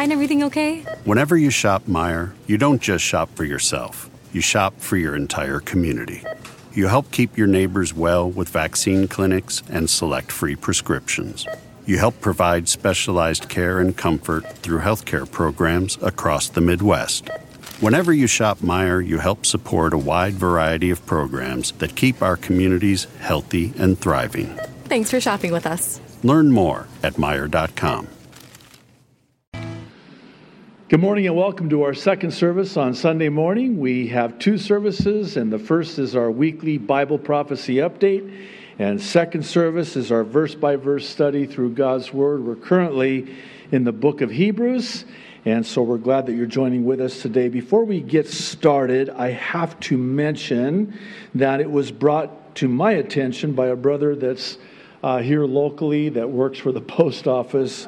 Find everything okay? Whenever you shop Meijer, you don't just shop for yourself, you shop for your entire community. You help keep your neighbors well with vaccine clinics and select free prescriptions. You help provide specialized care and comfort through healthcare programs across the Midwest. Whenever you shop Meijer, you help support a wide variety of programs that keep our communities healthy and thriving. Thanks for shopping with us. Learn more at Meijer.com. Good morning and welcome to our second service on Sunday morning. We have two services, and the first is our weekly Bible prophecy update, and second service is our verse by verse study through God's Word. We're currently in the book of Hebrews, and so we're glad that you're joining with us today. Before we get started, I have to mention that it was brought to my attention by a brother that's uh, here locally that works for the post office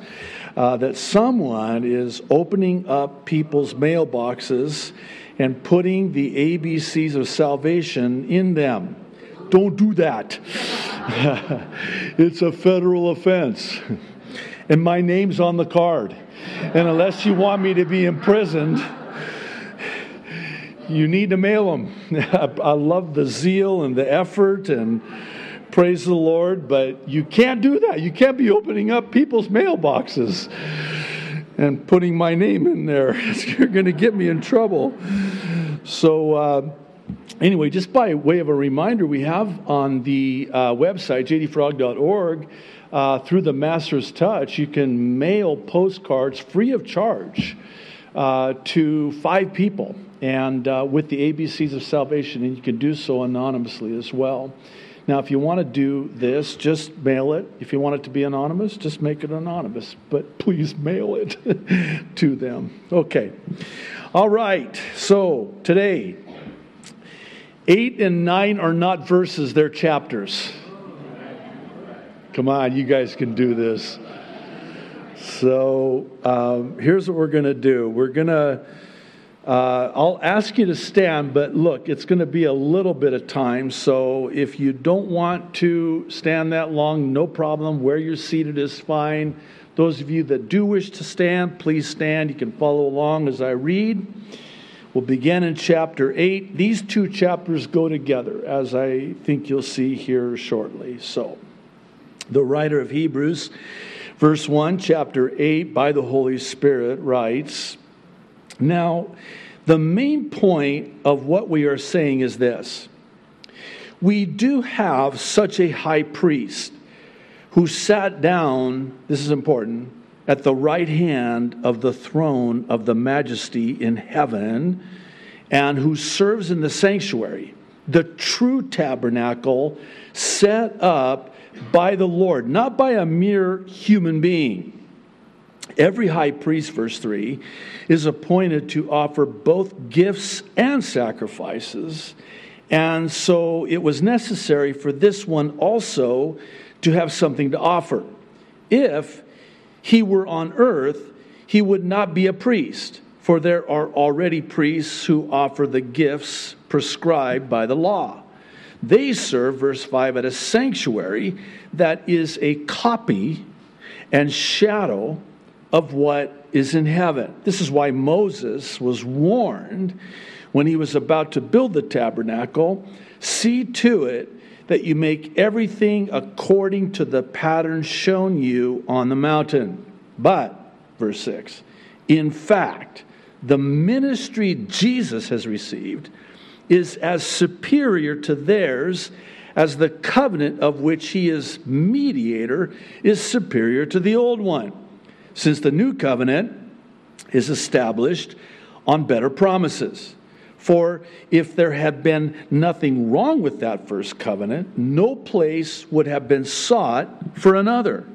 uh, that someone is opening up people's mailboxes and putting the ABCs of salvation in them. Don't do that. it's a federal offense. And my name's on the card. And unless you want me to be imprisoned, you need to mail them. I love the zeal and the effort and Praise the Lord. But you can't do that. You can't be opening up people's mailboxes and putting my name in there. You're going to get me in trouble. So, uh, anyway, just by way of a reminder, we have on the uh, website, jdfarag.org, uh, through the Master's Touch, you can mail postcards free of charge uh, to five people and uh, with the ABCs of salvation, and you can do so anonymously as well. Now, if you want to do this, just mail it. If you want it to be anonymous, just make it anonymous. But please mail it to them. Okay. All right. So today, eight and nine are not verses, they're chapters. Come on, you guys can do this. So um, here's what we're going to do we're going to uh, I'll ask you to stand, but look, it's going to be a little bit of time. So if you don't want to stand that long, no problem. Where you're seated is fine. Those of you that do wish to stand, please stand. You can follow along as I read. We'll begin in chapter 8. These two chapters go together, as I think you'll see here shortly. So, the writer of Hebrews, verse 1, chapter 8, by the Holy Spirit, writes, now, the main point of what we are saying is this we do have such a high priest who sat down, this is important, at the right hand of the throne of the majesty in heaven, and who serves in the sanctuary, the true tabernacle set up by the Lord, not by a mere human being. Every high priest, verse 3, is appointed to offer both gifts and sacrifices. And so it was necessary for this one also to have something to offer. If he were on earth, he would not be a priest, for there are already priests who offer the gifts prescribed by the law. They serve, verse 5, at a sanctuary that is a copy and shadow of what is in heaven. This is why Moses was warned when he was about to build the tabernacle see to it that you make everything according to the pattern shown you on the mountain. But, verse 6, in fact, the ministry Jesus has received is as superior to theirs as the covenant of which he is mediator is superior to the old one since the new covenant is established on better promises. For if there had been nothing wrong with that first covenant, no place would have been sought for another.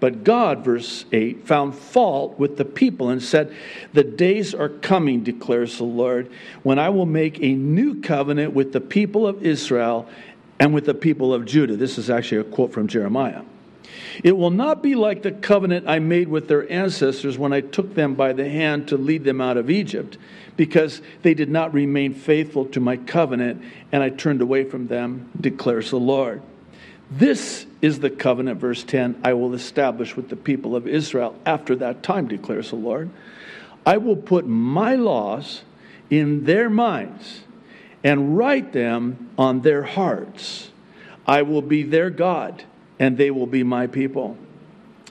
But God, verse 8, found fault with the people and said, The days are coming, declares the Lord, when I will make a new covenant with the people of Israel and with the people of Judah. This is actually a quote from Jeremiah. It will not be like the covenant I made with their ancestors when I took them by the hand to lead them out of Egypt, because they did not remain faithful to my covenant, and I turned away from them, declares the Lord. This is the covenant, verse 10, I will establish with the people of Israel after that time, declares the Lord. I will put my laws in their minds and write them on their hearts. I will be their God, and they will be my people.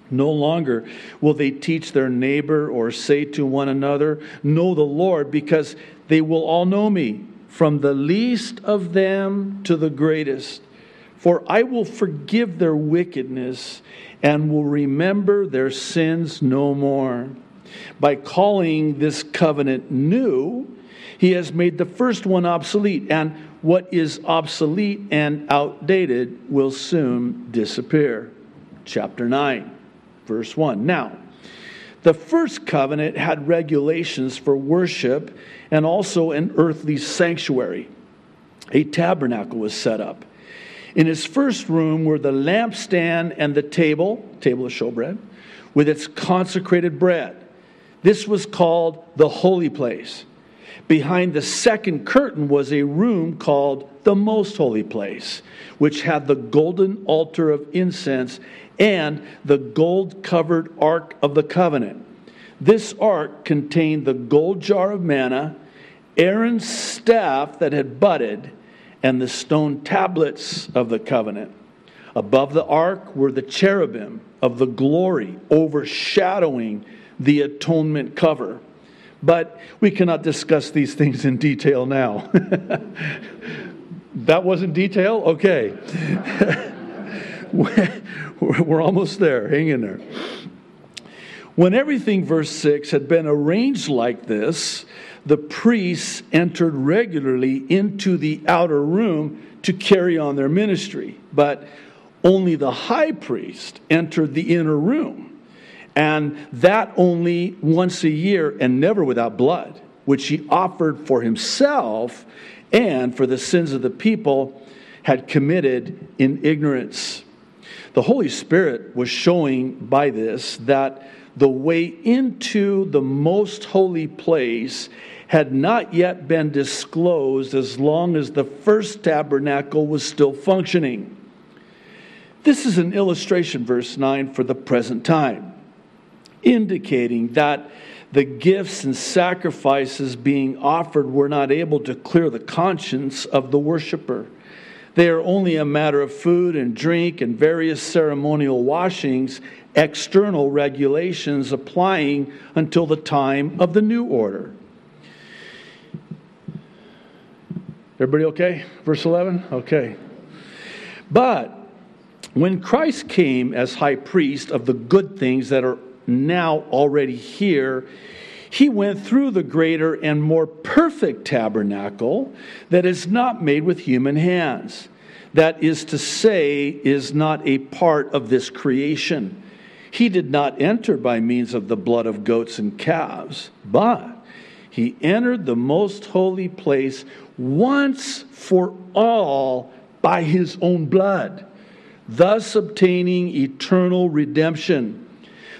No longer will they teach their neighbor or say to one another, Know the Lord, because they will all know me, from the least of them to the greatest. For I will forgive their wickedness and will remember their sins no more. By calling this covenant new, he has made the first one obsolete, and what is obsolete and outdated will soon disappear. Chapter 9, verse 1. Now, the first covenant had regulations for worship and also an earthly sanctuary. A tabernacle was set up. In his first room were the lampstand and the table, table of showbread, with its consecrated bread. This was called the holy place. Behind the second curtain was a room called the most holy place, which had the golden altar of incense and the gold covered ark of the covenant. This ark contained the gold jar of manna, Aaron's staff that had budded, and the stone tablets of the covenant. Above the ark were the cherubim of the glory overshadowing the atonement cover. But we cannot discuss these things in detail now. that wasn't detail? Okay. We're almost there. Hang in there. When everything, verse 6, had been arranged like this, the priests entered regularly into the outer room to carry on their ministry. But only the high priest entered the inner room, and that only once a year and never without blood, which he offered for himself and for the sins of the people had committed in ignorance. The Holy Spirit was showing by this that the way into the most holy place had not yet been disclosed as long as the first tabernacle was still functioning. This is an illustration, verse 9, for the present time, indicating that the gifts and sacrifices being offered were not able to clear the conscience of the worshiper. They are only a matter of food and drink and various ceremonial washings, external regulations applying until the time of the new order. Everybody okay? Verse 11? Okay. But when Christ came as high priest of the good things that are now already here, he went through the greater and more perfect tabernacle that is not made with human hands. That is to say, is not a part of this creation. He did not enter by means of the blood of goats and calves, but he entered the most holy place once for all by his own blood, thus obtaining eternal redemption.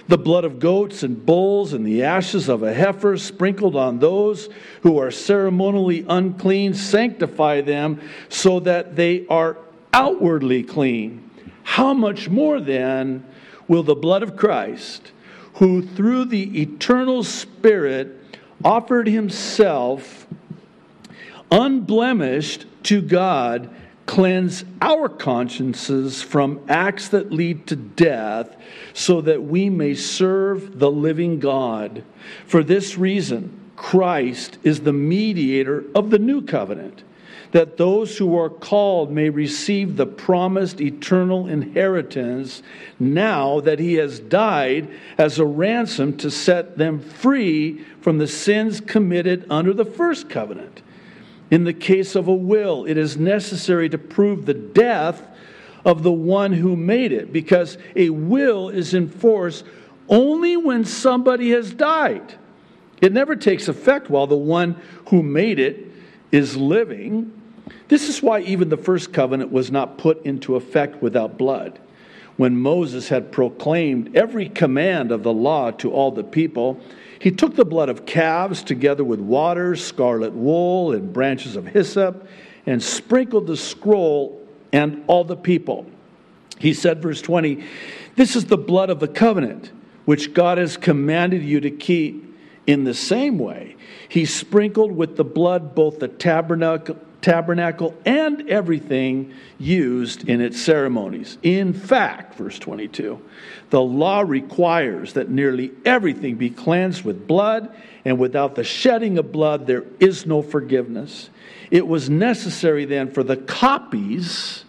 The blood of goats and bulls and the ashes of a heifer sprinkled on those who are ceremonially unclean sanctify them so that they are outwardly clean. How much more then will the blood of Christ, who through the eternal Spirit offered himself unblemished to God, cleanse our consciences from acts that lead to death, so that we may serve the living God. For this reason, Christ is the mediator of the new covenant, that those who are called may receive the promised eternal inheritance now that he has died as a ransom to set them free from the sins committed under the first covenant. In the case of a will, it is necessary to prove the death of the one who made it, because a will is in force only when somebody has died. It never takes effect while the one who made it is living. This is why even the first covenant was not put into effect without blood. When Moses had proclaimed every command of the law to all the people, he took the blood of calves together with water, scarlet wool, and branches of hyssop, and sprinkled the scroll and all the people. He said, verse 20, This is the blood of the covenant, which God has commanded you to keep. In the same way, he sprinkled with the blood both the tabernacle, tabernacle and everything used in its ceremonies. In fact, verse 22, the law requires that nearly everything be cleansed with blood, and without the shedding of blood, there is no forgiveness. It was necessary then for the copies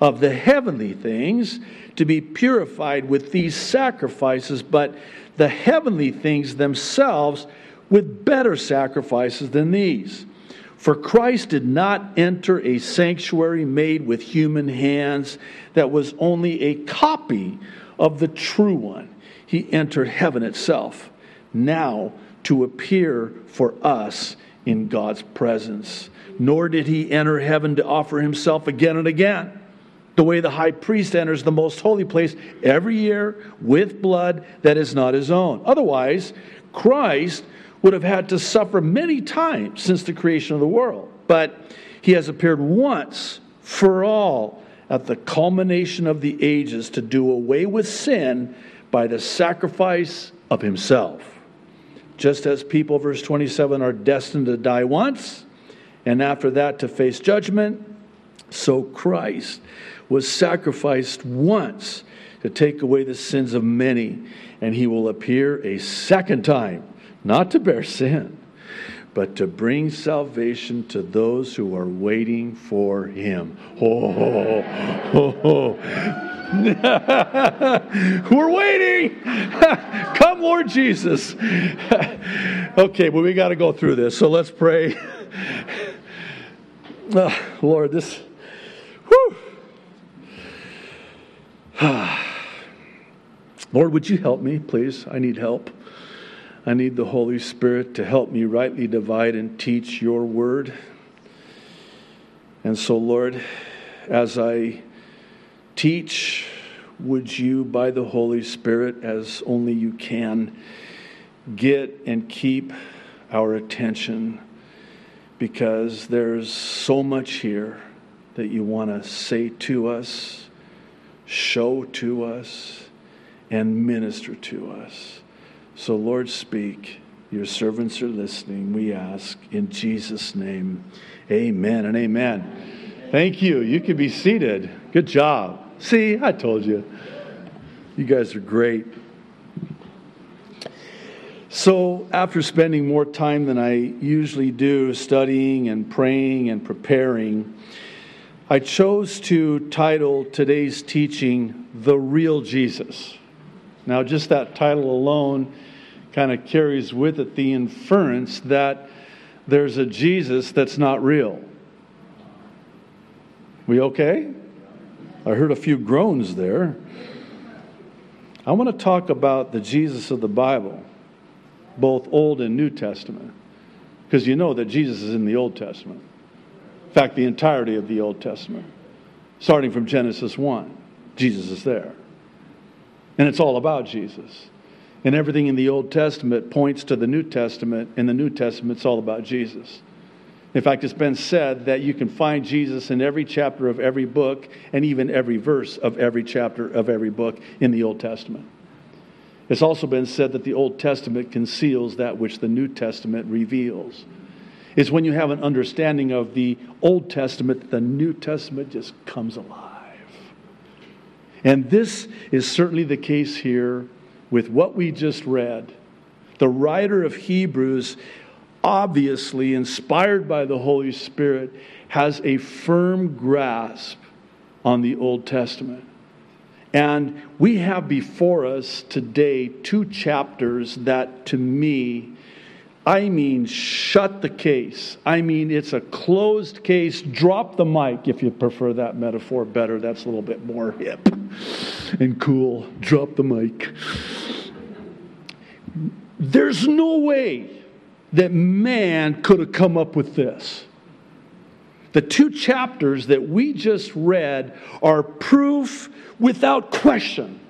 of the heavenly things to be purified with these sacrifices, but the heavenly things themselves with better sacrifices than these. For Christ did not enter a sanctuary made with human hands that was only a copy of the true one. He entered heaven itself, now to appear for us in God's presence. Nor did he enter heaven to offer himself again and again the way the high priest enters the most holy place every year with blood that is not his own. Otherwise, Christ would have had to suffer many times since the creation of the world. But he has appeared once for all at the culmination of the ages to do away with sin by the sacrifice of himself. Just as people, verse 27, are destined to die once and after that to face judgment, so Christ was sacrificed once to take away the sins of many, and he will appear a second time, not to bear sin, but to bring salvation to those who are waiting for him. Oh, oh, oh. We're waiting. Come, Lord Jesus. okay, well, we got to go through this, so let's pray. Oh, Lord, this. Lord, would you help me, please? I need help. I need the Holy Spirit to help me rightly divide and teach your word. And so, Lord, as I teach, would you, by the Holy Spirit, as only you can, get and keep our attention because there's so much here that you want to say to us show to us, and minister to us. So, Lord, speak. Your servants are listening. We ask in Jesus' name. Amen and amen. Thank you. You can be seated. Good job. See, I told you. You guys are great. So, after spending more time than I usually do studying and praying and preparing, I chose to title today's teaching The Real Jesus. Now, just that title alone kind of carries with it the inference that there's a Jesus that's not real. We okay? I heard a few groans there. I want to talk about the Jesus of the Bible, both Old and New Testament, because you know that Jesus is in the Old Testament In fact, the entirety of the Old Testament, starting from Genesis 1. Jesus is there. And it's all about Jesus. And everything in the Old Testament points to the New Testament. In the New Testament, it's all about Jesus. In fact, it's been said that you can find Jesus in every chapter of every book and even every verse of every chapter of every book in the Old Testament. It's also been said that the Old Testament conceals that which the New Testament reveals It's when you have an understanding of the Old Testament, that the New Testament just comes alive. And this is certainly the case here with what we just read. The writer of Hebrews, obviously inspired by the Holy Spirit, has a firm grasp on the Old Testament. And we have before us today two chapters that, to me, I mean, shut the case. I mean, it's a closed case. Drop the mic if you prefer that metaphor better. That's a little bit more hip and cool. Drop the mic. There's no way that man could have come up with this. The two chapters that we just read are proof without question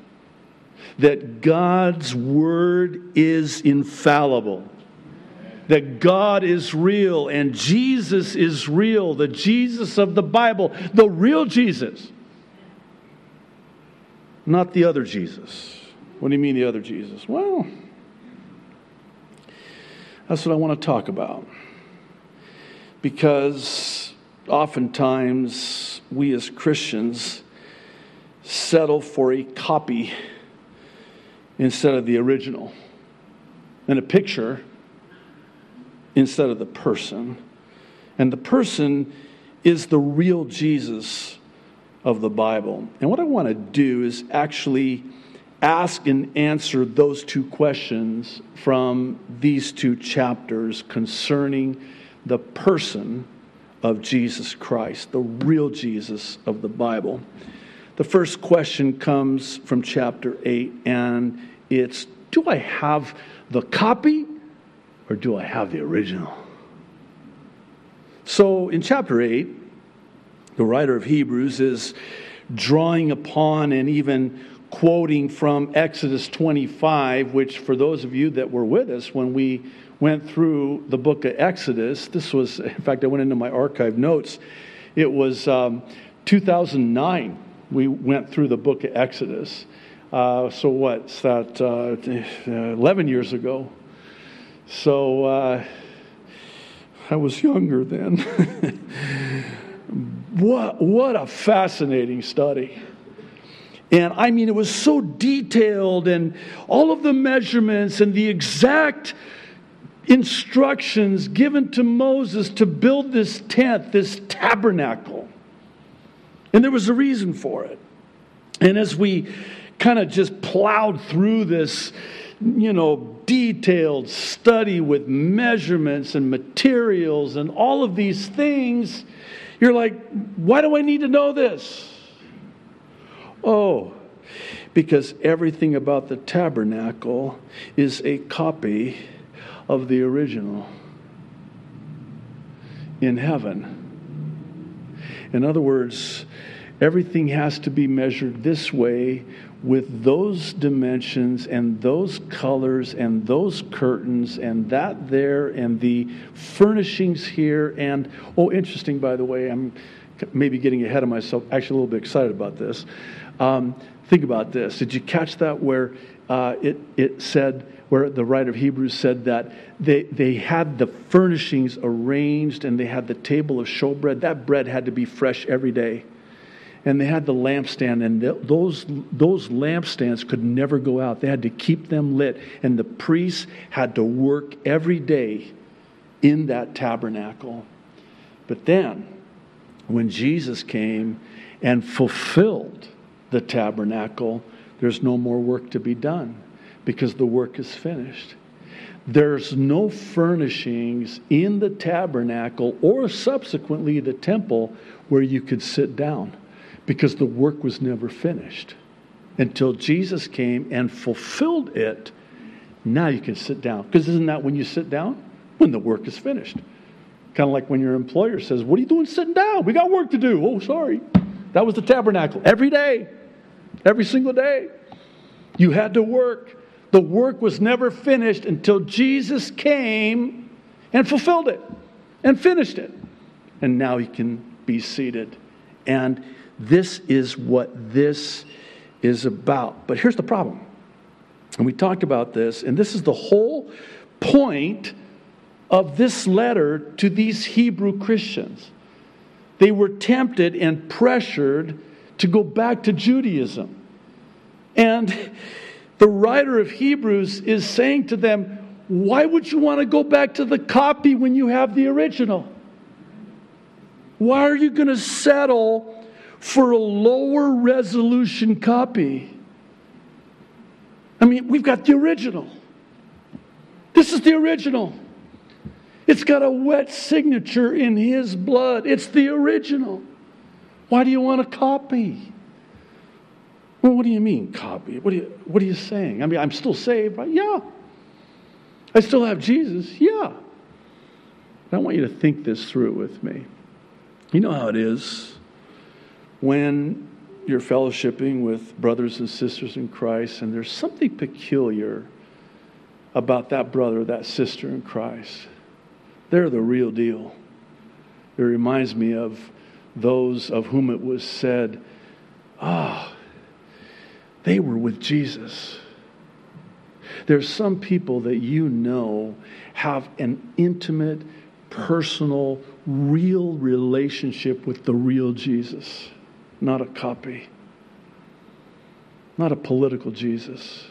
that God's word is infallible, that God is real and Jesus is real, the Jesus of the Bible, the real Jesus, not the other Jesus. What do you mean, the other Jesus? Well, that's what I want to talk about. Because oftentimes we as Christians settle for a copy instead of the original, and a picture instead of the person. And the person is the real Jesus of the Bible. And what I want to do is actually ask and answer those two questions from these two chapters concerning the person of Jesus Christ, the real Jesus of the Bible. The first question comes from chapter 8, and it's Do I have the copy or do I have the original? So in chapter 8, the writer of Hebrews is drawing upon and even quoting from Exodus 25, which, for those of you that were with us when we went through the book of Exodus, this was, in fact, I went into my archive notes. It was um, 2009 we went through the book of Exodus. Uh, so what's that? Uh, 11 years ago. So uh, I was younger then. what, what a fascinating study. And I mean, it was so detailed, and all of the measurements and the exact instructions given to Moses to build this tent, this tabernacle. And there was a reason for it. And as we kind of just plowed through this, you know, detailed study with measurements and materials and all of these things, you're like, why do I need to know this? Oh, because everything about the tabernacle is a copy of the original in heaven. In other words, everything has to be measured this way with those dimensions and those colors and those curtains and that there and the furnishings here. And, oh, interesting, by the way, I'm maybe getting ahead of myself, actually, a little bit excited about this. Um, think about this. Did you catch that where uh, it, it said, where the writer of Hebrews said that they, they had the furnishings arranged and they had the table of showbread? That bread had to be fresh every day. And they had the lampstand, and those, those lampstands could never go out. They had to keep them lit. And the priests had to work every day in that tabernacle. But then, when Jesus came and fulfilled the tabernacle, there's no more work to be done because the work is finished. There's no furnishings in the tabernacle or subsequently the temple where you could sit down because the work was never finished until Jesus came and fulfilled it. Now you can sit down. Because isn't that when you sit down? When the work is finished. Kind of like when your employer says, What are you doing sitting down? We got work to do. Oh, sorry. That was the tabernacle. Every day, every single day. You had to work. The work was never finished until Jesus came and fulfilled it and finished it. And now he can be seated. And this is what this is about. But here's the problem. And we talked about this, and this is the whole point of this letter to these Hebrew Christians. They were tempted and pressured to go back to Judaism. And the writer of Hebrews is saying to them, Why would you want to go back to the copy when you have the original? Why are you going to settle for a lower resolution copy? I mean, we've got the original. This is the original. It's got a wet signature in his blood. It's the original. Why do you want a copy? Well, what do you mean, copy? What are you, what are you saying? I mean, I'm still saved, right? Yeah. I still have Jesus? Yeah. But I want you to think this through with me. You know how it is when you're fellowshipping with brothers and sisters in Christ, and there's something peculiar about that brother, that sister in Christ. They're the real deal. It reminds me of those of whom it was said, ah, oh, they were with Jesus. There's some people that you know have an intimate, personal, real relationship with the real Jesus, not a copy, not a political Jesus,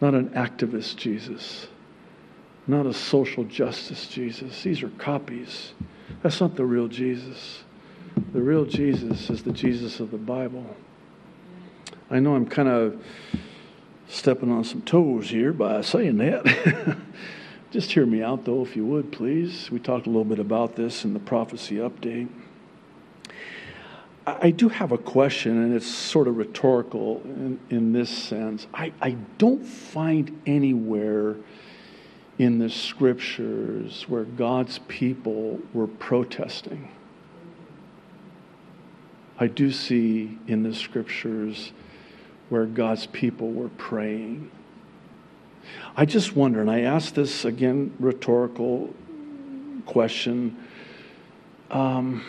not an activist Jesus, not a social justice Jesus. These are copies. That's not the real Jesus. The real Jesus is the Jesus of the Bible. I know I'm kind of stepping on some toes here by saying that. Just hear me out, though, if you would, please. We talked a little bit about this in the prophecy update. I do have a question, and it's sort of rhetorical in, in this sense. I, I don't find anywhere in the scriptures where God's people were protesting. I do see in the scriptures where God's people were praying. I just wonder, and I ask this again, rhetorical question. Um,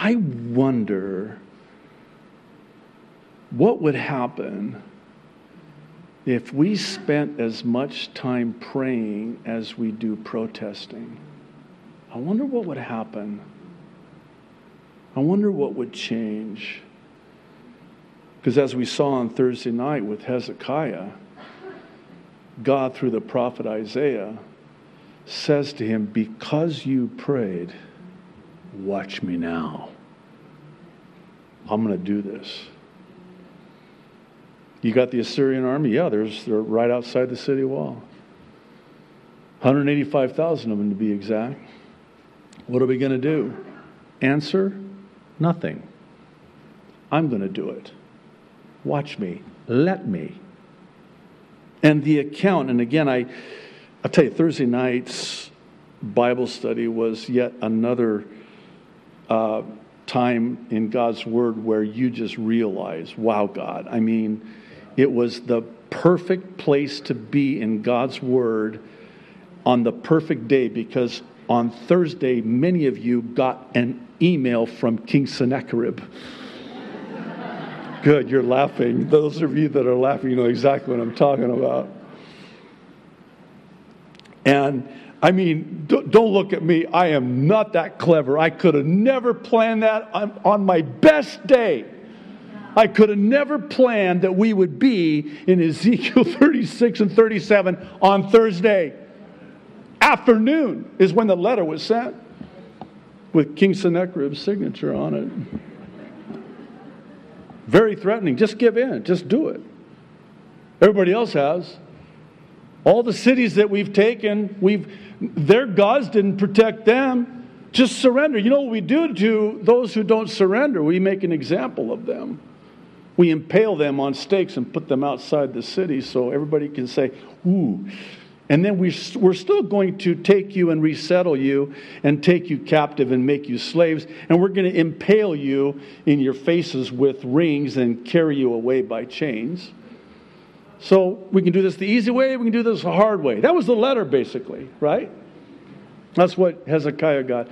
I wonder what would happen if we spent as much time praying as we do protesting. I wonder what would happen. I wonder what would change. Because as we saw on Thursday night with Hezekiah, God, through the prophet Isaiah, says to him, Because you prayed, watch me now. I'm going to do this. You got the Assyrian army? Yeah, there's, they're right outside the city wall. 185,000 of them to be exact. What are we going to do? Answer nothing. I'm going to do it. Watch me. Let me. And the account, and again, I, I'll tell you, Thursday night's Bible study was yet another uh, time in God's Word where you just realize, wow, God. I mean, it was the perfect place to be in God's Word on the perfect day because on Thursday, many of you got an email from King Sennacherib. Good, you're laughing. Those of you that are laughing, you know exactly what I'm talking about. And I mean, don't look at me. I am not that clever. I could have never planned that on my best day. I could have never planned that we would be in Ezekiel 36 and 37 on Thursday. Afternoon is when the letter was sent with King Sennacherib's signature on it. Very threatening. Just give in, just do it. Everybody else has. All the cities that we've taken, we've their gods didn't protect them. Just surrender. You know what we do to those who don't surrender? We make an example of them. We impale them on stakes and put them outside the city so everybody can say, Ooh, and then we, we're still going to take you and resettle you and take you captive and make you slaves. And we're going to impale you in your faces with rings and carry you away by chains. So we can do this the easy way, we can do this the hard way. That was the letter, basically, right? That's what Hezekiah got.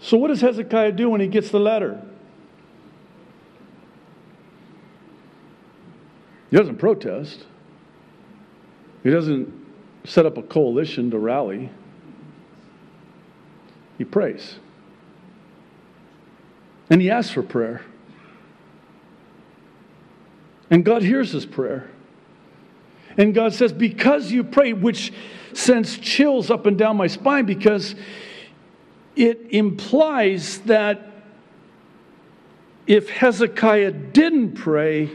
So, what does Hezekiah do when he gets the letter? He doesn't protest. He doesn't set up a coalition to rally. He prays. And he asks for prayer. And God hears his prayer. And God says, Because you prayed, which sends chills up and down my spine, because it implies that if Hezekiah didn't pray,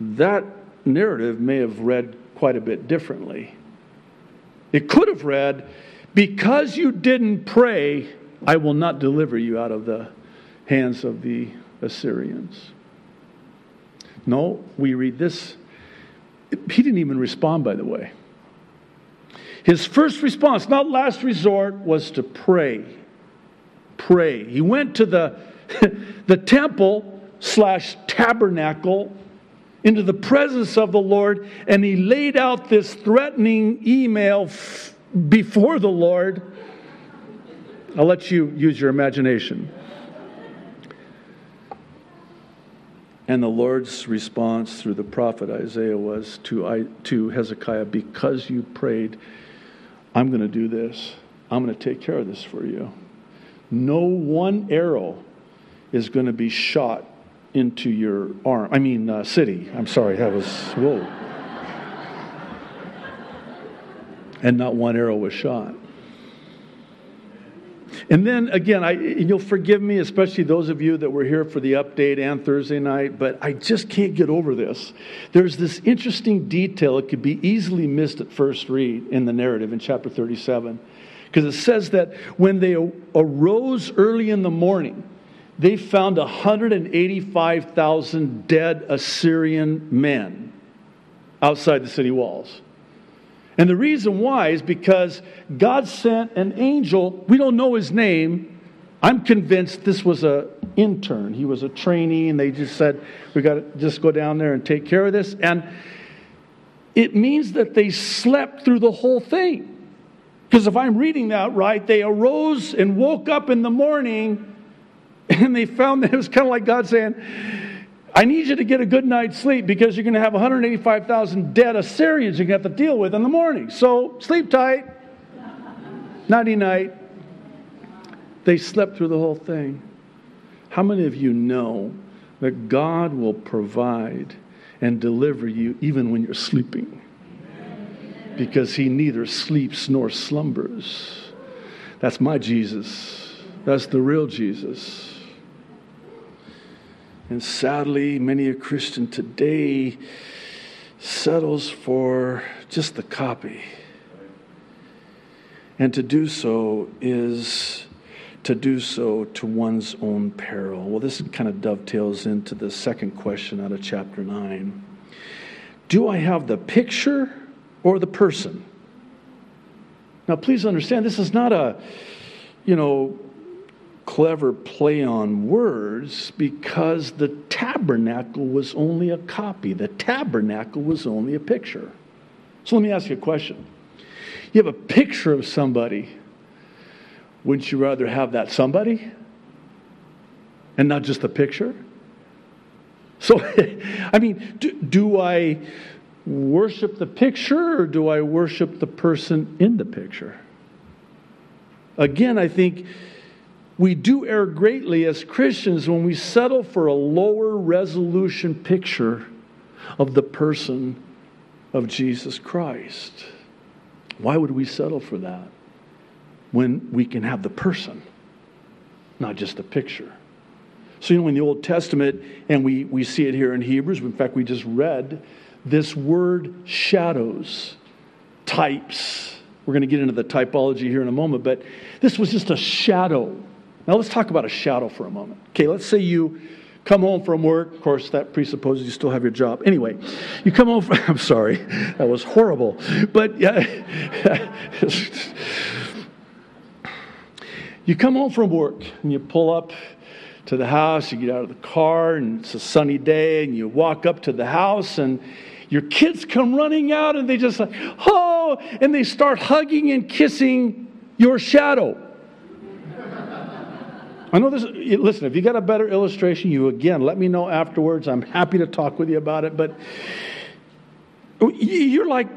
that narrative may have read quite a bit differently. It could have read, Because you didn't pray, I will not deliver you out of the hands of the Assyrians. No, we read this. He didn't even respond, by the way. His first response, not last resort, was to pray. Pray. He went to the, the temple slash tabernacle into the presence of the Lord and he laid out this threatening email f- before the Lord. I'll let you use your imagination. And the Lord's response through the prophet Isaiah was to, I, to Hezekiah, Because you prayed, I'm going to do this. I'm going to take care of this for you. No one arrow is going to be shot into your arm. I mean, uh, city. I'm sorry, that was, whoa. and not one arrow was shot. And then again, I, you'll forgive me, especially those of you that were here for the update and Thursday night, but I just can't get over this. There's this interesting detail, it could be easily missed at first read in the narrative in chapter 37. Because it says that when they arose early in the morning, they found 185,000 dead Assyrian men outside the city walls. And the reason why is because God sent an angel. We don't know his name. I'm convinced this was an intern. He was a trainee, and they just said, "We got to just go down there and take care of this." And it means that they slept through the whole thing. Because if I'm reading that right, they arose and woke up in the morning, and they found that it was kind of like God saying, I need you to get a good night's sleep because you're going to have 185,000 dead Assyrians you're going to have to deal with in the morning. So sleep tight. Nighty night. They slept through the whole thing. How many of you know that God will provide and deliver you even when you're sleeping? Because he neither sleeps nor slumbers. That's my Jesus. That's the real Jesus. And sadly, many a Christian today settles for just the copy. And to do so is to do so to one's own peril. Well, this kind of dovetails into the second question out of chapter 9. Do I have the picture or the person? Now, please understand, this is not a, you know, clever play on words because the tabernacle was only a copy. The tabernacle was only a picture. So let me ask you a question. You have a picture of somebody. Wouldn't you rather have that somebody and not just a picture? So, I mean, do, do I worship the picture or do I worship the person in the picture? Again, I think we do err greatly as Christians when we settle for a lower resolution picture of the person of Jesus Christ. Why would we settle for that when we can have the person, not just a picture? So, you know, in the Old Testament, and we, we see it here in Hebrews, in fact, we just read this word shadows, types. We're going to get into the typology here in a moment, but this was just a shadow now let's talk about a shadow for a moment. Okay, let's say you come home from work. Of course, that presupposes you still have your job. Anyway, you come home from, I'm sorry, that was horrible. But yeah, you come home from work and you pull up to the house, you get out of the car, and it's a sunny day, and you walk up to the house, and your kids come running out, and they just like, oh, and they start hugging and kissing your shadow. I know this. Eh, listen, if you got a better illustration, you again let me know afterwards. I'm happy to talk with you about it. But you're like,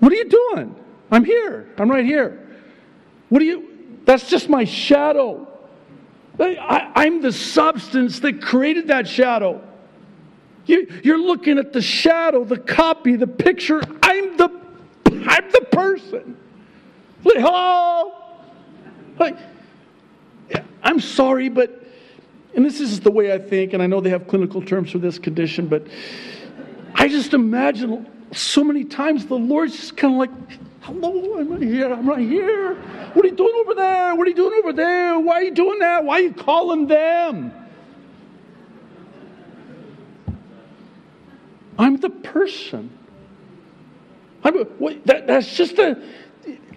what are you doing? I'm here. I'm right here. What are you? That's just my shadow. Eh, I, am the substance that created that shadow. You, you're looking at the shadow, the copy, the picture. I'm the, I'm the person. Like, hello. Like, I'm sorry, but, and this is the way I think, and I know they have clinical terms for this condition, but I just imagine so many times the Lord's just kind of like, Hello, I'm right here. I'm right here. What are you doing over there? What are you doing over there? Why are you doing that? Why are you calling them? I'm the person. I'm that, that's just a.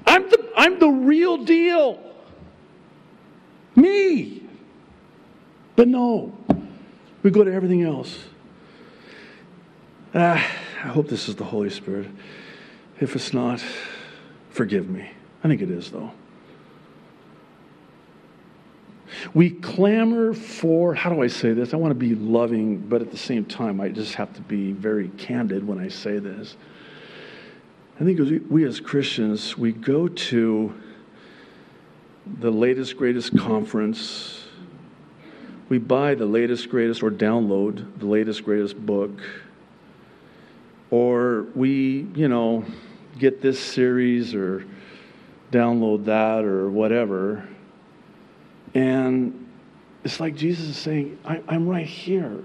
I'm the I'm the real deal. Me. But no, we go to everything else. Ah, I hope this is the Holy Spirit. If it's not, forgive me. I think it is, though. We clamor for, how do I say this? I want to be loving, but at the same time, I just have to be very candid when I say this. I think we, we as Christians, we go to the latest, greatest conference, we buy the latest, greatest, or download the latest, greatest book, or we, you know, get this series or download that or whatever. And it's like Jesus is saying, I, am right here.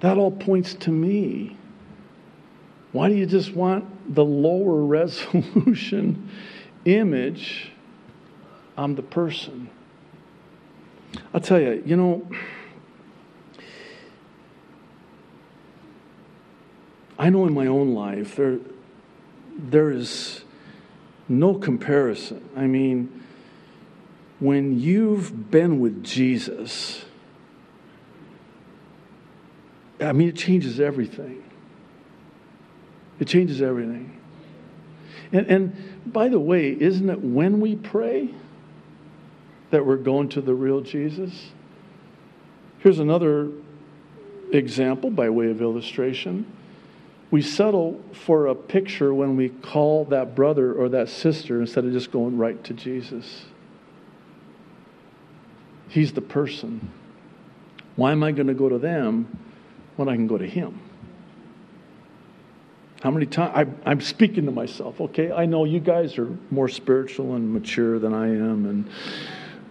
That all points to me. Why do you just want the lower resolution image? I'm the person. I'll tell you, you know, I know in my own life there, there is no comparison. I mean, when you've been with Jesus, I mean, it changes everything. It changes everything. And, and by the way, isn't it when we pray that we're going to the real Jesus? Here's another example by way of illustration. We settle for a picture when we call that brother or that sister instead of just going right to Jesus. He's the person. Why am I going to go to them when I can go to Him? How many times? I'm speaking to myself, okay? I know you guys are more spiritual and mature than I am, and,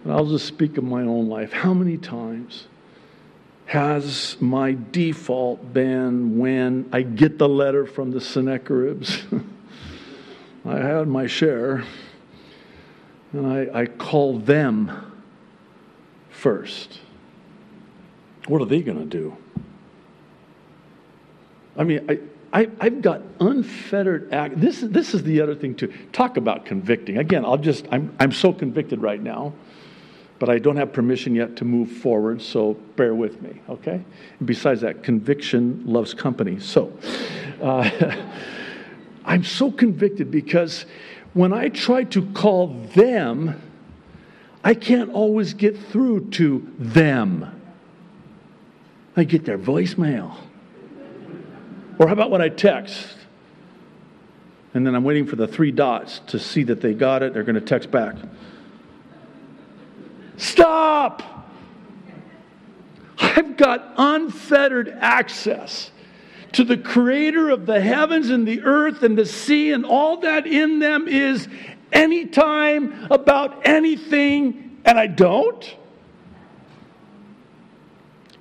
and I'll just speak of my own life. How many times has my default been when I get the letter from the Sennacheribs? I had my share, and I, I call them first. What are they going to do? I mean, I, I, have got unfettered act. This, this is the other thing, too. Talk about convicting. Again, I'll just, I'm, I'm so convicted right now, but I don't have permission yet to move forward, so bear with me, okay? And besides that, conviction loves company. So, uh, I'm so convicted because when I try to call them, I can't always get through to them. I get their voicemail. Or how about when I text? And then I'm waiting for the three dots to see that they got it. They're going to text back. Stop! I've got unfettered access to the creator of the heavens and the earth and the sea, and all that in them is anytime about anything, and I don't?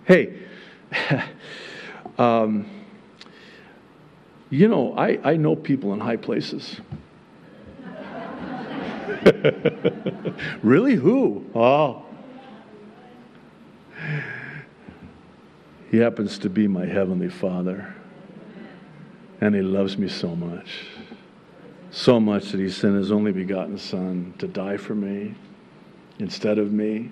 Hey, um, you know, I, I know people in high places. really? Who? Oh. He happens to be my Heavenly Father. And He loves me so much. So much that He sent His only begotten Son to die for me instead of me.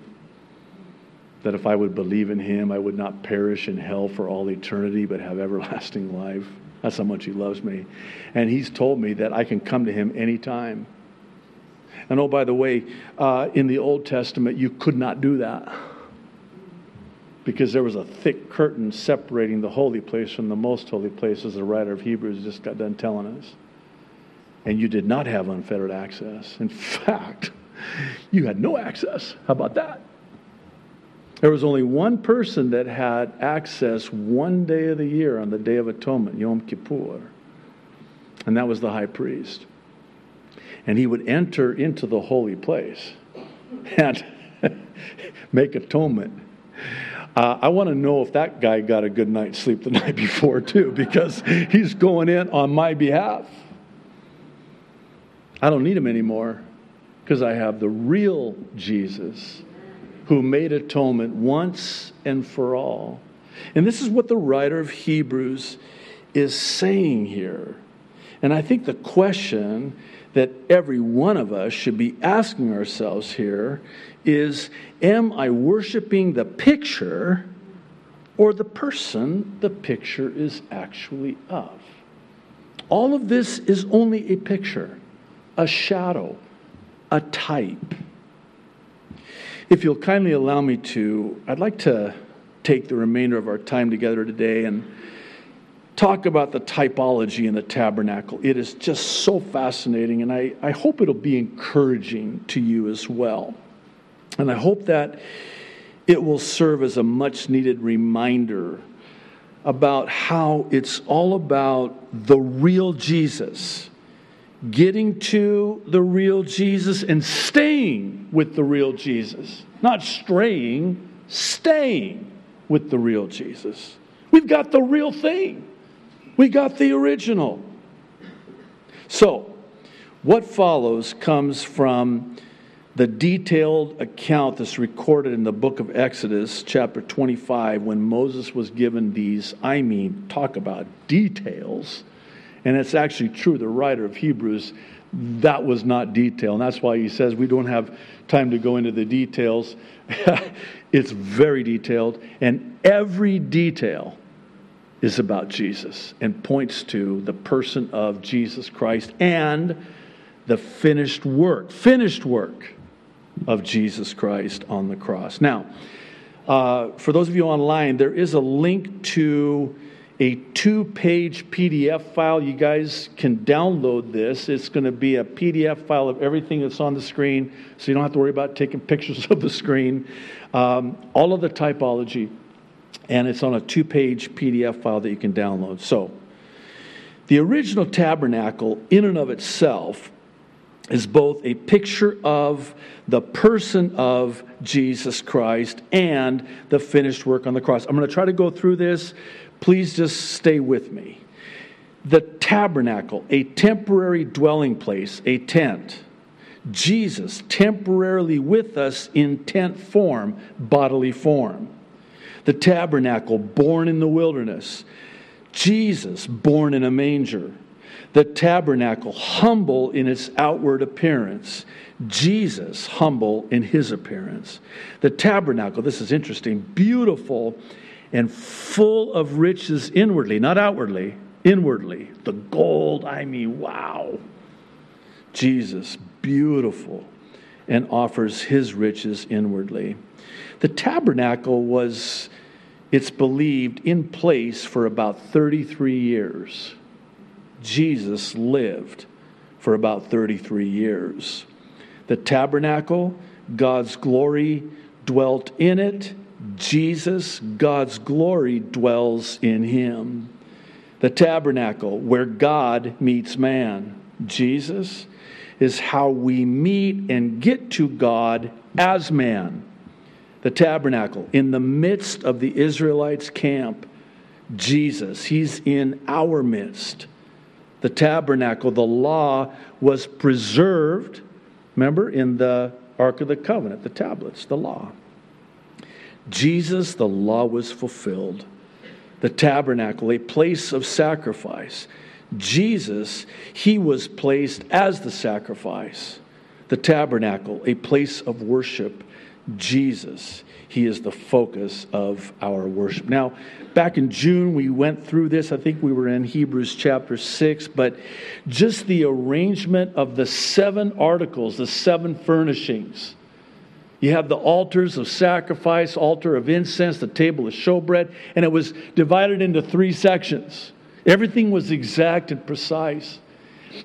That if I would believe in Him, I would not perish in hell for all eternity, but have everlasting life. That's how much He loves me. And He's told me that I can come to Him anytime. And oh, by the way, uh, in the Old Testament, you could not do that because there was a thick curtain separating the holy place from the most holy place, as the writer of Hebrews just got done telling us. And you did not have unfettered access. In fact, you had no access. How about that? There was only one person that had access one day of the year on the Day of Atonement, Yom Kippur, and that was the high priest. And he would enter into the holy place and make atonement. Uh, I want to know if that guy got a good night's sleep the night before, too, because he's going in on my behalf. I don't need him anymore because I have the real Jesus who made atonement once and for all. And this is what the writer of Hebrews is saying here. And I think the question that every one of us should be asking ourselves here is Am I worshiping the picture or the person the picture is actually of? All of this is only a picture, a shadow, a type. If you'll kindly allow me to, I'd like to take the remainder of our time together today and talk about the typology in the tabernacle. It is just so fascinating, and I, I hope it'll be encouraging to you as well. And I hope that it will serve as a much needed reminder about how it's all about the real Jesus, getting to the real Jesus and staying with the real Jesus, not straying, staying with the real Jesus. We've got the real thing. We got the original. So, what follows comes from the detailed account that's recorded in the book of Exodus, chapter 25, when Moses was given these, I mean, talk about details. And it's actually true, the writer of Hebrews, that was not detail. And that's why he says we don't have time to go into the details. it's very detailed. And every detail is about Jesus and points to the person of Jesus Christ and the finished work, finished work of Jesus Christ on the cross. Now, uh, for those of you online, there is a link to a two page PDF file. You guys can download this. It's going to be a PDF file of everything that's on the screen, so you don't have to worry about taking pictures of the screen. Um, all of the typology and it's on a two page PDF file that you can download. So, the original tabernacle, in and of itself, is both a picture of the person of Jesus Christ and the finished work on the cross. I'm going to try to go through this. Please just stay with me. The tabernacle, a temporary dwelling place, a tent. Jesus temporarily with us in tent form, bodily form the tabernacle born in the wilderness, Jesus born in a manger, the tabernacle humble in its outward appearance, Jesus humble in his appearance. The tabernacle, this is interesting, beautiful and full of riches inwardly, not outwardly, inwardly. The gold, I mean, wow. Jesus, beautiful, and offers his riches inwardly. The tabernacle was, it's believed, in place for about 33 years. Jesus lived for about 33 years. The tabernacle, God's glory dwelt in it. Jesus, God's glory dwells in him. The tabernacle, where God meets man. Jesus is how we meet and get to God as man the tabernacle, in the midst of the Israelites' camp, Jesus, He's in our midst. The tabernacle, the law was preserved, remember, in the Ark of the Covenant, the tablets, the law. Jesus, the law was fulfilled. The tabernacle, a place of sacrifice. Jesus, he was placed as the sacrifice. The tabernacle, a place of worship. Jesus. He is the focus of our worship. Now, back in June, we went through this. I think we were in Hebrews chapter 6, but just the arrangement of the seven articles, the seven furnishings. You have the altars of sacrifice, altar of incense, the table of showbread, and it was divided into three sections. Everything was exact and precise.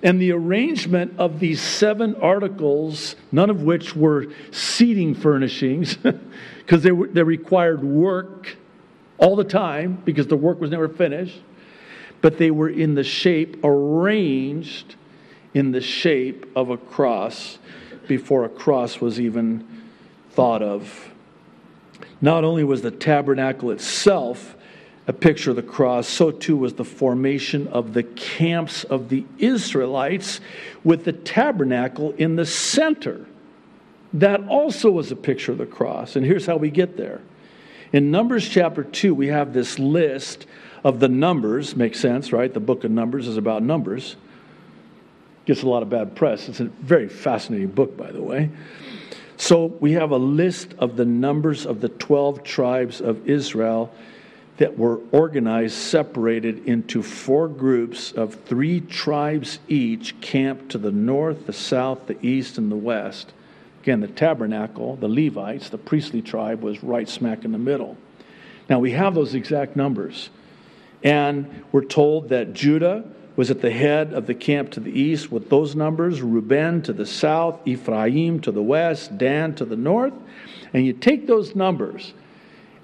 And the arrangement of these seven articles, none of which were seating furnishings, because they, they required work all the time because the work was never finished, but they were in the shape, arranged in the shape of a cross before a cross was even thought of. Not only was the tabernacle itself a picture of the cross, so too was the formation of the camps of the Israelites with the tabernacle in the center. That also was a picture of the cross. And here's how we get there. In Numbers chapter 2, we have this list of the numbers. Makes sense, right? The book of Numbers is about numbers. Gets a lot of bad press. It's a very fascinating book, by the way. So we have a list of the numbers of the 12 tribes of Israel that were organized, separated into four groups of three tribes each, camped to the north, the south, the east, and the west. Again, the tabernacle, the Levites, the priestly tribe, was right smack in the middle. Now we have those exact numbers. And we're told that Judah was at the head of the camp to the east with those numbers Reuben to the south, Ephraim to the west, Dan to the north. And you take those numbers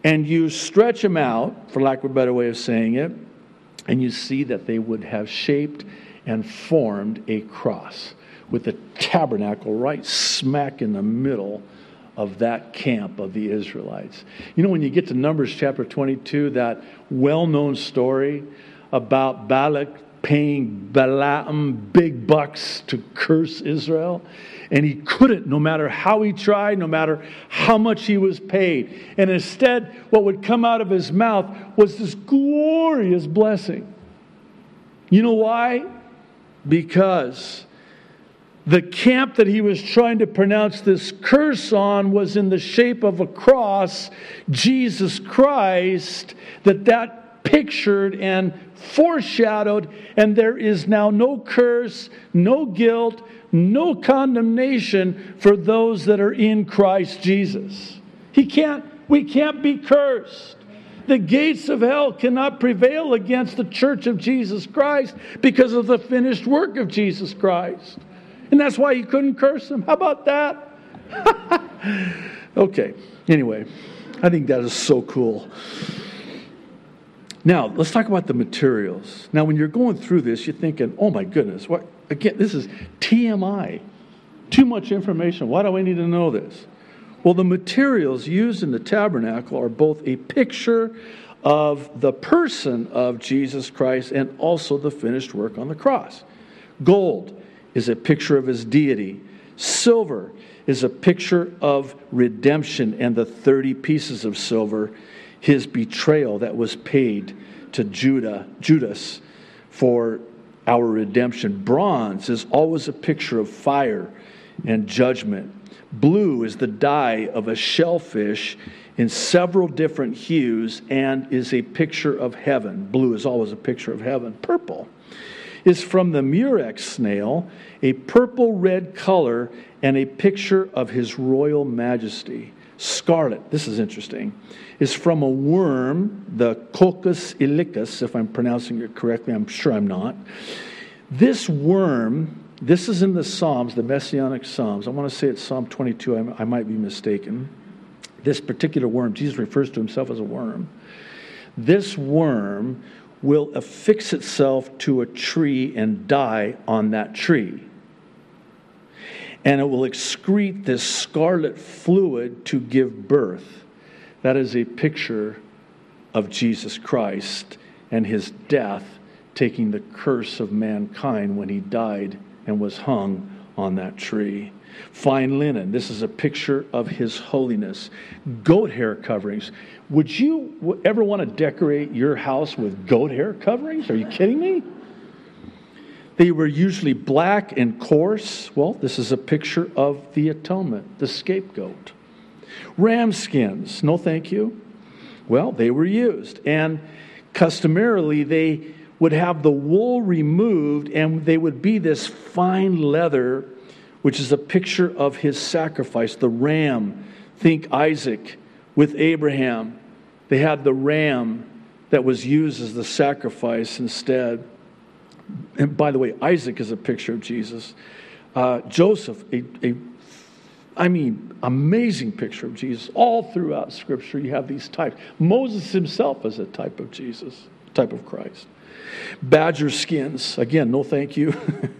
and you stretch them out, for lack of a better way of saying it, and you see that they would have shaped and formed a cross with the tabernacle right smack in the middle of that camp of the Israelites. You know, when you get to Numbers chapter 22, that well known story about Balak paying Balaam big bucks to curse Israel. And he couldn't, no matter how he tried, no matter how much he was paid. And instead, what would come out of his mouth was this glorious blessing. You know why? Because the camp that he was trying to pronounce this curse on was in the shape of a cross, Jesus Christ, that that pictured and foreshadowed, and there is now no curse, no guilt, no condemnation for those that are in Christ Jesus. He can't, we can't be cursed. The gates of hell cannot prevail against the church of Jesus Christ because of the finished work of Jesus Christ. And that's why he couldn't curse them. How about that? okay, anyway, I think that is so cool. Now, let's talk about the materials. Now, when you're going through this, you're thinking, oh my goodness, what? Again, this is TMI. Too much information. Why do I need to know this? Well, the materials used in the tabernacle are both a picture of the person of Jesus Christ and also the finished work on the cross. Gold is a picture of his deity, silver is a picture of redemption and the 30 pieces of silver his betrayal that was paid to Judah, Judas for our redemption. Bronze is always a picture of fire and judgment. Blue is the dye of a shellfish in several different hues and is a picture of heaven. Blue is always a picture of heaven. Purple is from the murex snail, a purple red color and a picture of his royal majesty. Scarlet, this is interesting, is from a worm, the Coccus ilicis, if I'm pronouncing it correctly, I'm sure I'm not. This worm, this is in the Psalms, the Messianic Psalms. I want to say it's Psalm 22, I, I might be mistaken. This particular worm, Jesus refers to himself as a worm. This worm will affix itself to a tree and die on that tree and it will excrete this scarlet fluid to give birth. That is a picture of Jesus Christ and his death taking the curse of mankind when he died and was hung on that tree. Fine linen, this is a picture of his holiness. Goat hair coverings. Would you ever want to decorate your house with goat hair coverings? Are you kidding me? They were usually black and coarse. Well, this is a picture of the atonement, the scapegoat. Ram skins, no thank you. Well, they were used. And customarily, they would have the wool removed and they would be this fine leather, which is a picture of his sacrifice, the ram. Think Isaac with Abraham. They had the ram that was used as the sacrifice instead. And by the way, Isaac is a picture of Jesus. Uh, Joseph, a, a, I mean, amazing picture of Jesus. All throughout Scripture, you have these types. Moses himself is a type of Jesus, type of Christ. Badger skins, again, no thank you.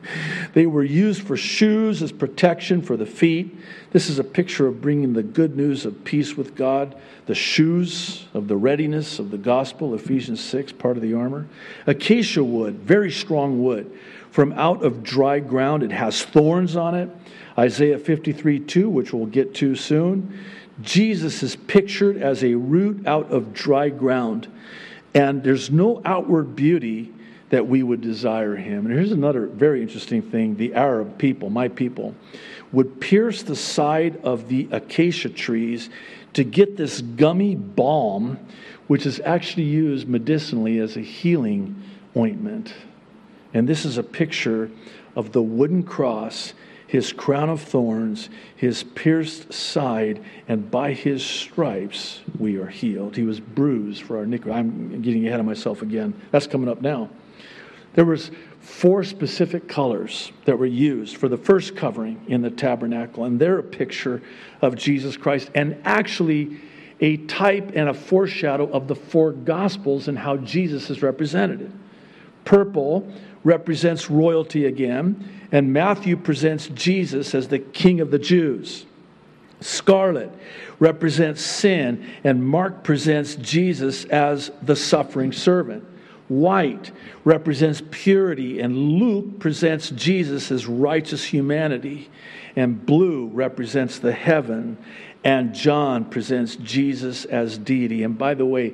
They were used for shoes as protection for the feet. This is a picture of bringing the good news of peace with God. The shoes of the readiness of the gospel, Ephesians 6, part of the armor. Acacia wood, very strong wood. From out of dry ground, it has thorns on it. Isaiah 53 2, which we'll get to soon. Jesus is pictured as a root out of dry ground. And there's no outward beauty that we would desire him. And here's another very interesting thing the Arab people, my people, would pierce the side of the acacia trees to get this gummy balm, which is actually used medicinally as a healing ointment. And this is a picture of the wooden cross his crown of thorns, his pierced side, and by his stripes we are healed. He was bruised for our iniquity. I'm getting ahead of myself again. That's coming up now. There was four specific colors that were used for the first covering in the tabernacle, and they're a picture of Jesus Christ and actually a type and a foreshadow of the four gospels and how Jesus is represented. Purple represents royalty again, and Matthew presents Jesus as the King of the Jews. Scarlet represents sin, and Mark presents Jesus as the suffering servant. White represents purity, and Luke presents Jesus as righteous humanity. And blue represents the heaven, and John presents Jesus as deity. And by the way,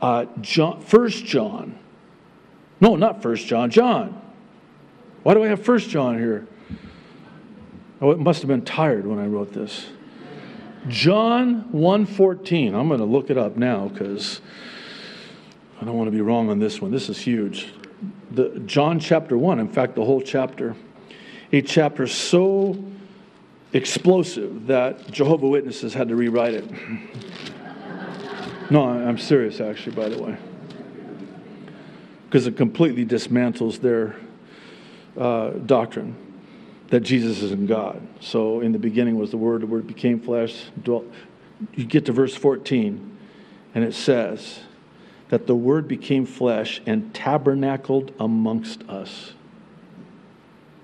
uh, John, First John no, not First John, John. Why do I have First John here? Oh, it must have been tired when I wrote this. John 1:14. I'm going to look it up now because I don't want to be wrong on this one. This is huge. The John chapter 1, in fact, the whole chapter. A chapter so explosive that Jehovah Witnesses had to rewrite it. no, I'm serious actually, by the way because it completely dismantles their uh, doctrine that Jesus isn't God. So in the beginning was the Word, the Word became flesh. Dwelt. You get to verse 14, and it says that the Word became flesh and tabernacled amongst us.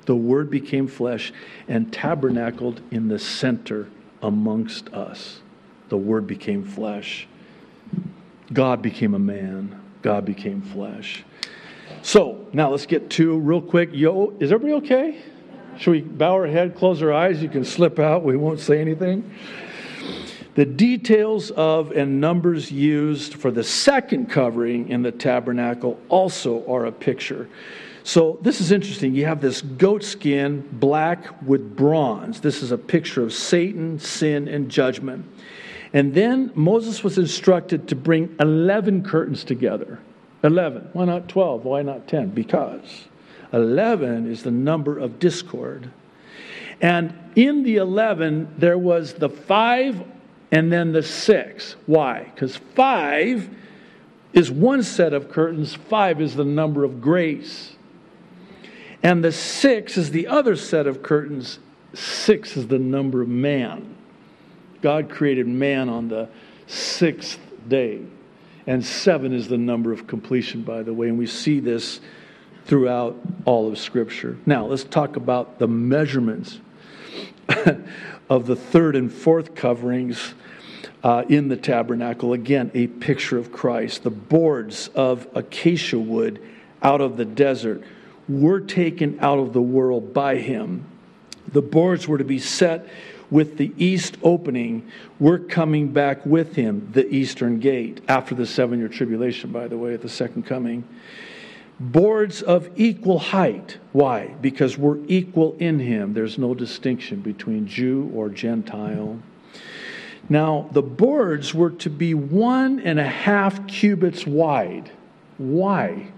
The Word became flesh and tabernacled in the center amongst us. The Word became flesh. God became a man. God became flesh. So now let's get to real quick. Yo, is everybody okay? Should we bow our head, close our eyes? You can slip out. We won't say anything. The details of and numbers used for the second covering in the tabernacle also are a picture. So this is interesting. You have this goat skin, black with bronze. This is a picture of Satan, sin, and judgment. And then Moses was instructed to bring 11 curtains together. 11. Why not 12? Why not 10? Because 11 is the number of discord. And in the 11, there was the 5 and then the 6. Why? Because 5 is one set of curtains, 5 is the number of grace. And the 6 is the other set of curtains, 6 is the number of man. God created man on the sixth day. And seven is the number of completion, by the way. And we see this throughout all of Scripture. Now, let's talk about the measurements of the third and fourth coverings uh, in the tabernacle. Again, a picture of Christ. The boards of acacia wood out of the desert were taken out of the world by him. The boards were to be set with the east opening, we're coming back with him, the eastern gate, after the seven year tribulation, by the way, at the second coming. Boards of equal height. Why? Because we're equal in him. There's no distinction between Jew or Gentile. Now, the boards were to be one and a half cubits wide. Why?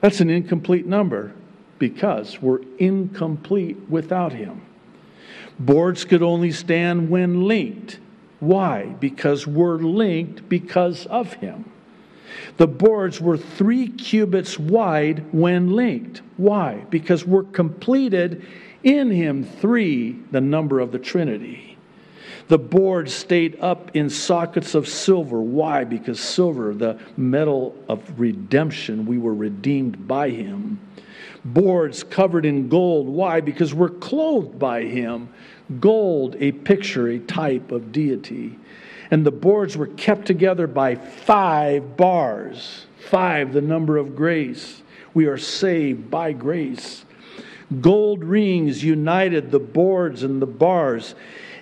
That's an incomplete number because we're incomplete without him. Boards could only stand when linked. Why? Because we're linked because of him. The boards were three cubits wide when linked. Why? Because we're completed in him three, the number of the Trinity. The boards stayed up in sockets of silver. Why? Because silver, the metal of redemption, we were redeemed by him. Boards covered in gold. Why? Because we're clothed by him. Gold, a picture, a type of deity. And the boards were kept together by five bars. Five, the number of grace. We are saved by grace. Gold rings united the boards and the bars.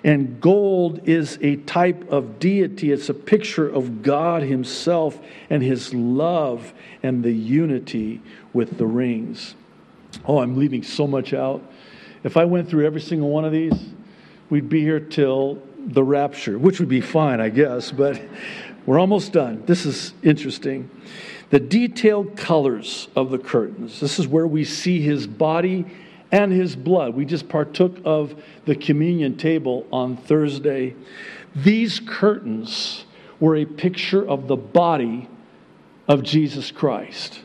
And gold is a type of deity. It's a picture of God Himself and His love and the unity with the rings. Oh, I'm leaving so much out. If I went through every single one of these, we'd be here till the rapture, which would be fine, I guess, but we're almost done. This is interesting. The detailed colors of the curtains. This is where we see his body and his blood. We just partook of the communion table on Thursday. These curtains were a picture of the body of Jesus Christ.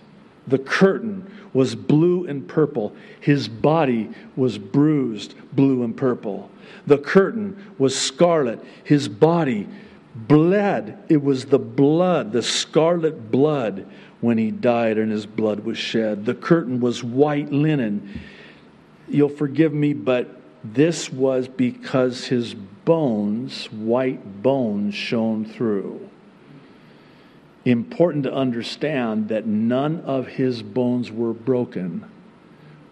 The curtain was blue and purple. His body was bruised blue and purple. The curtain was scarlet. His body bled. It was the blood, the scarlet blood, when he died and his blood was shed. The curtain was white linen. You'll forgive me, but this was because his bones, white bones, shone through. Important to understand that none of his bones were broken.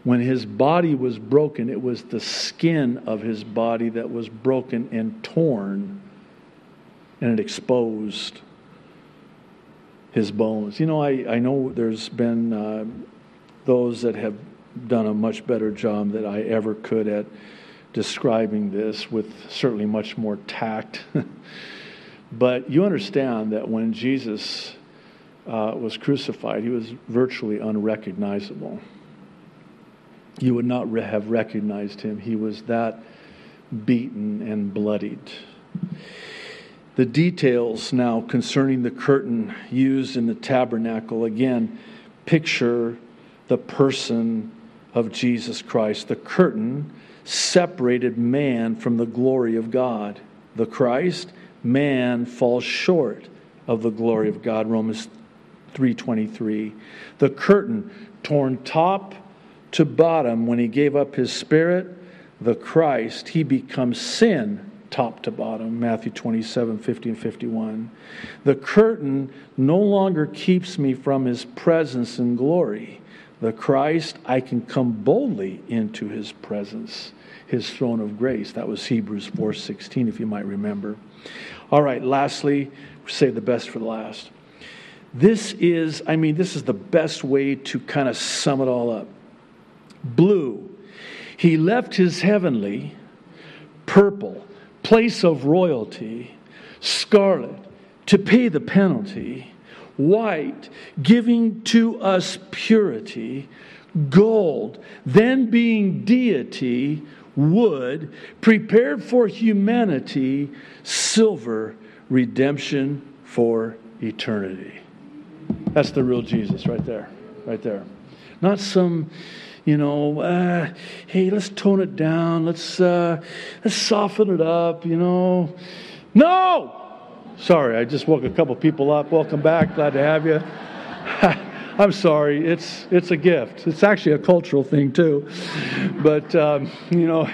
When his body was broken, it was the skin of his body that was broken and torn, and it exposed his bones. You know, I, I know there's been uh, those that have done a much better job than I ever could at describing this with certainly much more tact. but you understand that when Jesus uh, was crucified, he was virtually unrecognizable. You would not re- have recognized him. He was that beaten and bloodied. The details now concerning the curtain used in the tabernacle again picture the person of Jesus Christ. The curtain separated man from the glory of God. The Christ, man falls short of the glory of God. Romans 3:23. The curtain torn top to bottom when he gave up his spirit, the Christ, he becomes sin top to bottom. Matthew 27, 50 and 51. The curtain no longer keeps me from his presence and glory. The Christ, I can come boldly into his presence, his throne of grace. That was Hebrews 4:16 if you might remember. All right, lastly, save the best for the last. This is, I mean, this is the best way to kind of sum it all up. Blue. He left his heavenly, purple, place of royalty, scarlet, to pay the penalty white, giving to us purity, gold, then being deity, wood, prepared for humanity, silver, redemption for eternity. That's the real Jesus right there, right there. Not some, you know, uh, hey, let's tone it down, let's uh, let's soften it up, you know. No, Sorry, I just woke a couple people up. Welcome back. Glad to have you. I'm sorry. It's it's a gift. It's actually a cultural thing too. But um, you know,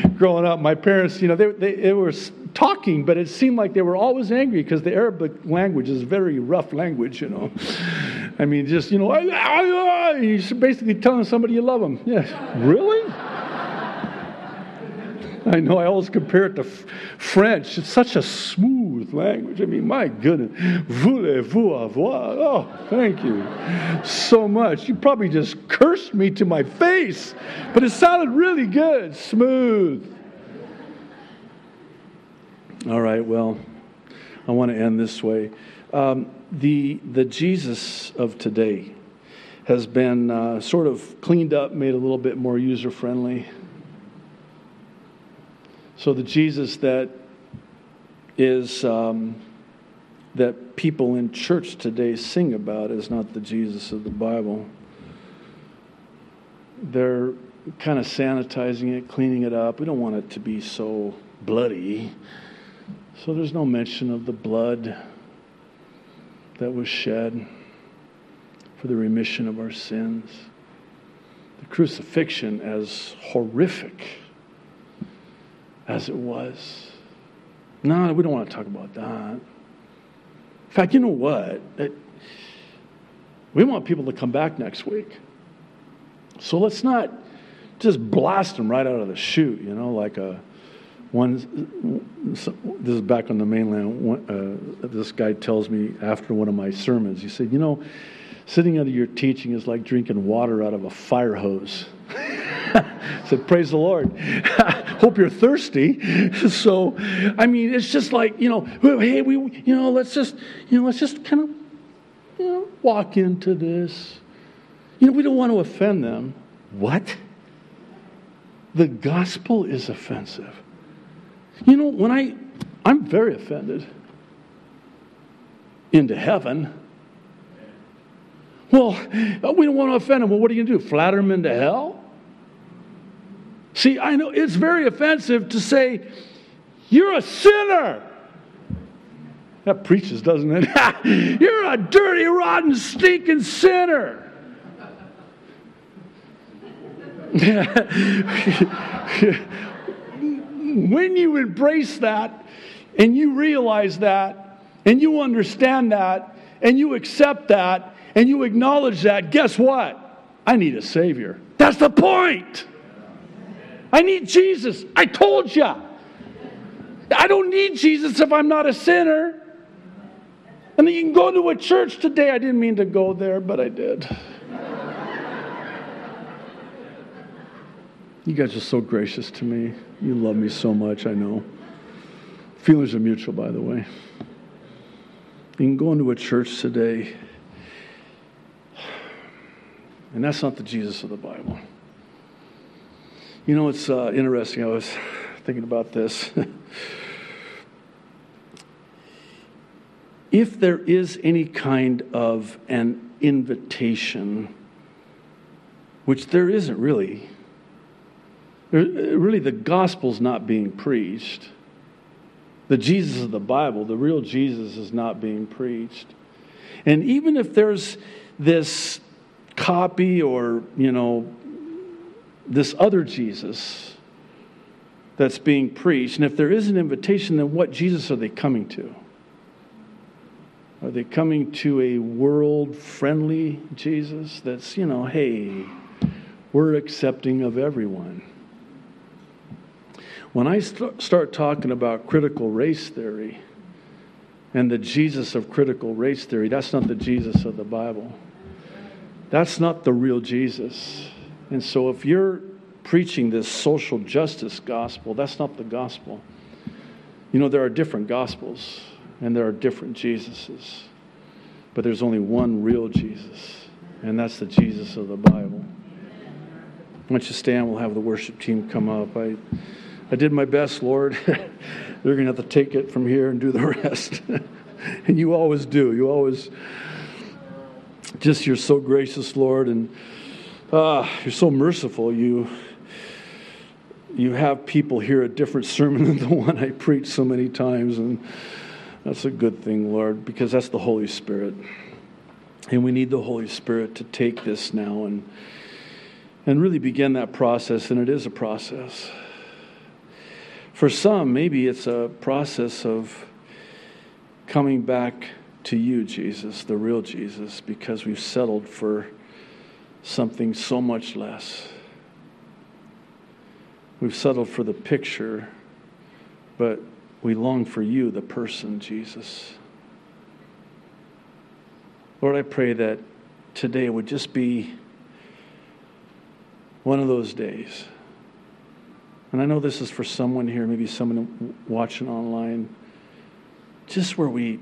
growing up, my parents, you know, they, they, they were talking, but it seemed like they were always angry because the Arabic language is very rough language. You know, I mean, just you know, you're basically telling somebody you love them. Yes, really. I know I always compare it to French. It's such a smooth language. I mean, my goodness. Voulez-vous avoir? Oh, thank you so much. You probably just cursed me to my face, but it sounded really good, smooth. All right, well, I want to end this way. Um, the, the Jesus of today has been uh, sort of cleaned up, made a little bit more user friendly. So the Jesus that is um, that people in church today sing about is not the Jesus of the Bible. They're kind of sanitizing it, cleaning it up. We don't want it to be so bloody. So there's no mention of the blood that was shed for the remission of our sins. the crucifixion, as horrific as it was. No, we don't want to talk about that. In fact, you know what? It, we want people to come back next week. So let's not just blast them right out of the chute, you know, like a one. This is back on the mainland. Uh, this guy tells me after one of my sermons, he said, You know, sitting under your teaching is like drinking water out of a fire hose. I said, Praise the Lord. Hope you're thirsty. so, I mean, it's just like, you know, hey, we, you know, let's just, you know, let's just kind of, you know, walk into this. You know, we don't want to offend them. What? The gospel is offensive. You know, when I, I'm very offended into heaven. Well, we don't want to offend them. Well, what are you going to do? Flatter them into hell? See, I know it's very offensive to say, you're a sinner. That preaches, doesn't it? you're a dirty, rotten, stinking sinner. when you embrace that and you realize that and you understand that and you accept that and you acknowledge that, guess what? I need a Savior. That's the point. I need Jesus. I told you. I don't need Jesus if I'm not a sinner. And then you can go to a church today. I didn't mean to go there, but I did. You guys are so gracious to me. You love me so much, I know. Feelings are mutual, by the way. You can go into a church today, and that's not the Jesus of the Bible. You know, it's uh, interesting. I was thinking about this. if there is any kind of an invitation, which there isn't really, really the gospel's not being preached. The Jesus of the Bible, the real Jesus, is not being preached. And even if there's this copy or, you know, this other Jesus that's being preached, and if there is an invitation, then what Jesus are they coming to? Are they coming to a world friendly Jesus that's, you know, hey, we're accepting of everyone? When I st- start talking about critical race theory and the Jesus of critical race theory, that's not the Jesus of the Bible. That's not the real Jesus. And so if you're preaching this social justice gospel, that's not the gospel. You know, there are different gospels and there are different Jesuses, but there's only one real Jesus, and that's the Jesus of the Bible. Don't you stand? We'll have the worship team come up. I. I did my best, Lord. You're going to have to take it from here and do the rest. and you always do. You always, just, you're so gracious, Lord, and uh, you're so merciful. You, you have people hear a different sermon than the one I preach so many times, and that's a good thing, Lord, because that's the Holy Spirit. And we need the Holy Spirit to take this now and, and really begin that process, and it is a process. For some, maybe it's a process of coming back to you, Jesus, the real Jesus, because we've settled for something so much less. We've settled for the picture, but we long for you, the person, Jesus. Lord, I pray that today would just be one of those days and I know this is for someone here, maybe someone watching online, just where we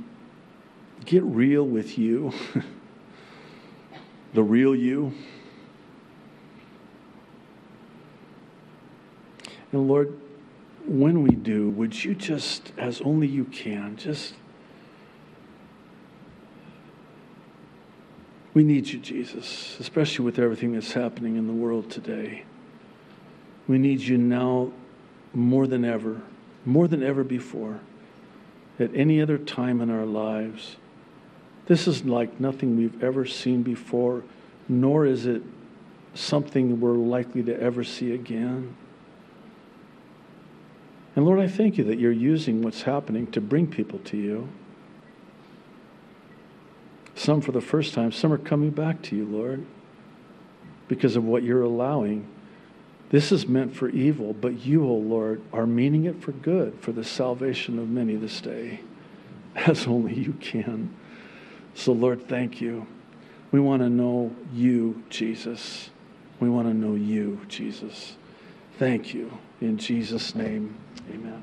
get real with you, the real you. And Lord, when we do, would you just, as only you can, just. We need you, Jesus, especially with everything that's happening in the world today. We need you now more than ever, more than ever before, at any other time in our lives. This is like nothing we've ever seen before, nor is it something we're likely to ever see again. And Lord, I thank you that you're using what's happening to bring people to you. Some for the first time, some are coming back to you, Lord, because of what you're allowing. This is meant for evil, but you, O oh Lord, are meaning it for good, for the salvation of many this day, as only you can. So, Lord, thank you. We want to know you, Jesus. We want to know you, Jesus. Thank you. In Jesus' name, amen.